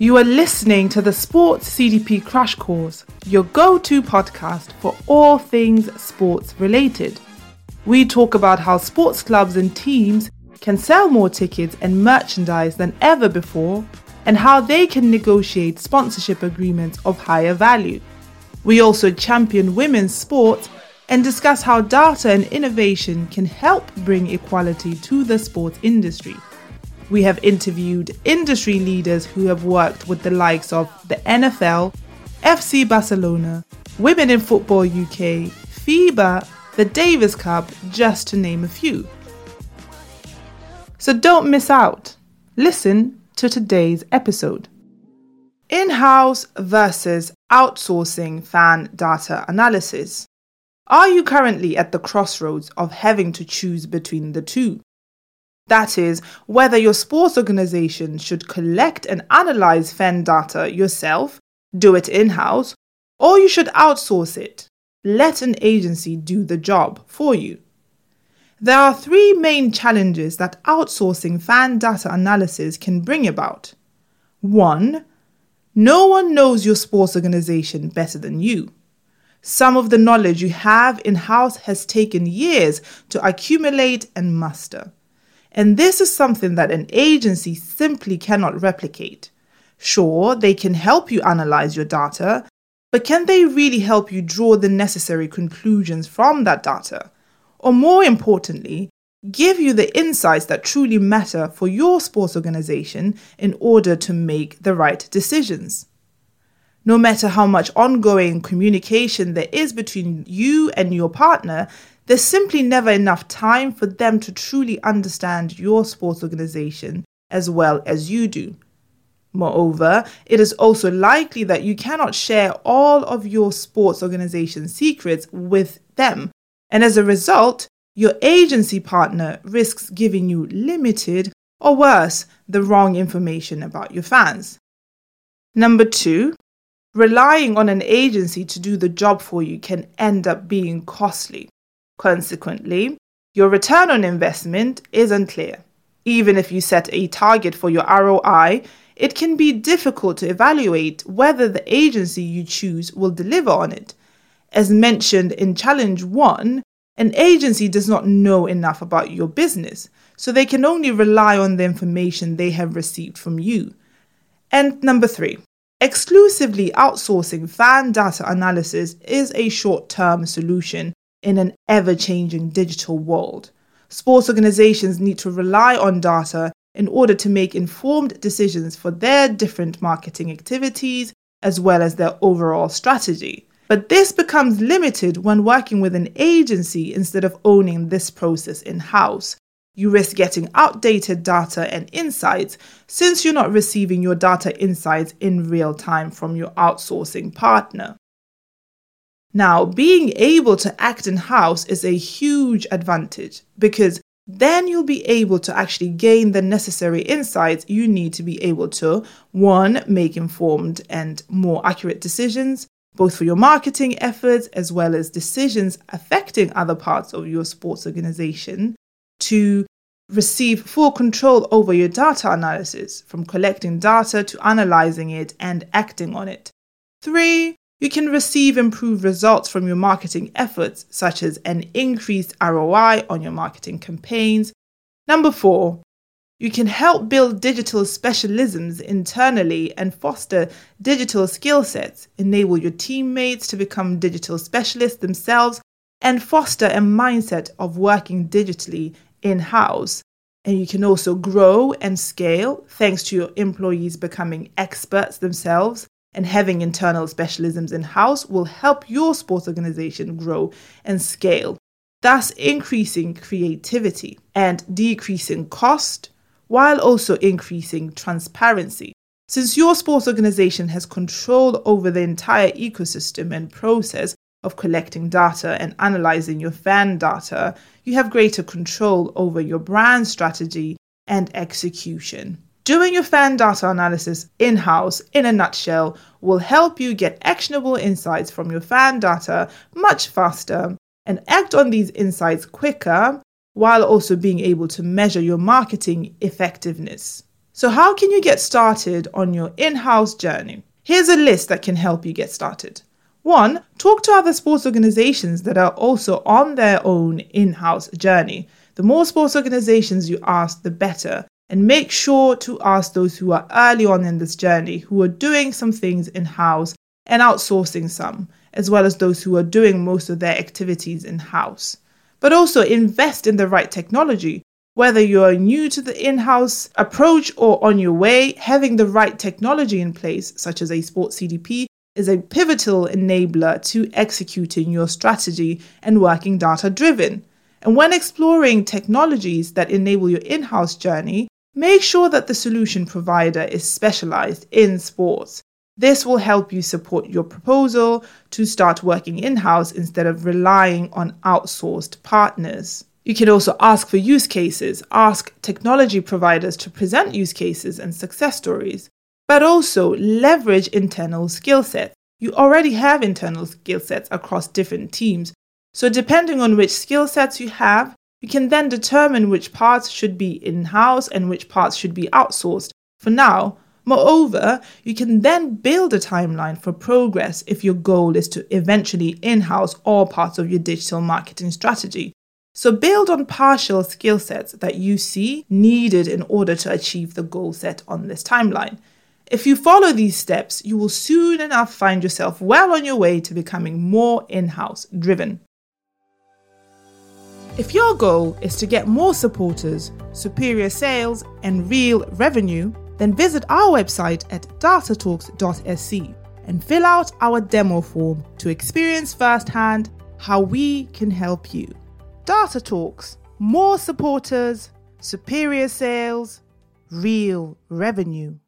You are listening to the Sports CDP Crash Course, your go to podcast for all things sports related. We talk about how sports clubs and teams can sell more tickets and merchandise than ever before, and how they can negotiate sponsorship agreements of higher value. We also champion women's sport and discuss how data and innovation can help bring equality to the sports industry. We have interviewed industry leaders who have worked with the likes of the NFL, FC Barcelona, Women in Football UK, FIBA, the Davis Cup, just to name a few. So don't miss out. Listen to today's episode. In house versus outsourcing fan data analysis. Are you currently at the crossroads of having to choose between the two? That is, whether your sports organization should collect and analyze fan data yourself, do it in house, or you should outsource it. Let an agency do the job for you. There are three main challenges that outsourcing fan data analysis can bring about. One, no one knows your sports organization better than you. Some of the knowledge you have in house has taken years to accumulate and master. And this is something that an agency simply cannot replicate. Sure, they can help you analyze your data, but can they really help you draw the necessary conclusions from that data? Or more importantly, give you the insights that truly matter for your sports organization in order to make the right decisions. No matter how much ongoing communication there is between you and your partner, there's simply never enough time for them to truly understand your sports organization as well as you do. Moreover, it is also likely that you cannot share all of your sports organization secrets with them, and as a result, your agency partner risks giving you limited or worse, the wrong information about your fans. Number two, relying on an agency to do the job for you can end up being costly. Consequently, your return on investment is unclear. Even if you set a target for your ROI, it can be difficult to evaluate whether the agency you choose will deliver on it. As mentioned in Challenge 1, an agency does not know enough about your business, so they can only rely on the information they have received from you. And number three, exclusively outsourcing fan data analysis is a short term solution in an ever changing digital world. Sports organizations need to rely on data in order to make informed decisions for their different marketing activities as well as their overall strategy. But this becomes limited when working with an agency instead of owning this process in house. You risk getting outdated data and insights since you're not receiving your data insights in real time from your outsourcing partner. Now, being able to act in house is a huge advantage because then you'll be able to actually gain the necessary insights you need to be able to one, make informed and more accurate decisions, both for your marketing efforts as well as decisions affecting other parts of your sports organization, to receive full control over your data analysis from collecting data to analyzing it and acting on it. Three, you can receive improved results from your marketing efforts, such as an increased ROI on your marketing campaigns. Number four, you can help build digital specialisms internally and foster digital skill sets, enable your teammates to become digital specialists themselves, and foster a mindset of working digitally in house. And you can also grow and scale thanks to your employees becoming experts themselves and having internal specialisms in house will help your sports organization grow and scale, thus increasing creativity and decreasing cost while also increasing transparency. Since your sports organization has control over the entire ecosystem and process of collecting data and analyzing your fan data, you have greater control over your brand strategy and execution. Doing your fan data analysis in house, in a nutshell, will help you get actionable insights from your fan data much faster and act on these insights quicker while also being able to measure your marketing effectiveness. So, how can you get started on your in house journey? Here's a list that can help you get started. One, talk to other sports organizations that are also on their own in house journey. The more sports organizations you ask, the better. And make sure to ask those who are early on in this journey, who are doing some things in house and outsourcing some, as well as those who are doing most of their activities in house. But also invest in the right technology. Whether you are new to the in house approach or on your way, having the right technology in place, such as a sports CDP, is a pivotal enabler to executing your strategy and working data driven. And when exploring technologies that enable your in house journey, make sure that the solution provider is specialized in sports. This will help you support your proposal to start working in house instead of relying on outsourced partners. You can also ask for use cases, ask technology providers to present use cases and success stories, but also leverage internal skill sets. You already have internal skill sets across different teams, so depending on which skill sets you have, you can then determine which parts should be in house and which parts should be outsourced. For now, Moreover, you can then build a timeline for progress if your goal is to eventually in house all parts of your digital marketing strategy. So build on partial skill sets that you see needed in order to achieve the goal set on this timeline. If you follow these steps, you will soon enough find yourself well on your way to becoming more in house driven. If your goal is to get more supporters, superior sales, and real revenue, then visit our website at datatalks.se and fill out our demo form to experience firsthand how we can help you. Data Talks, more supporters, superior sales, real revenue.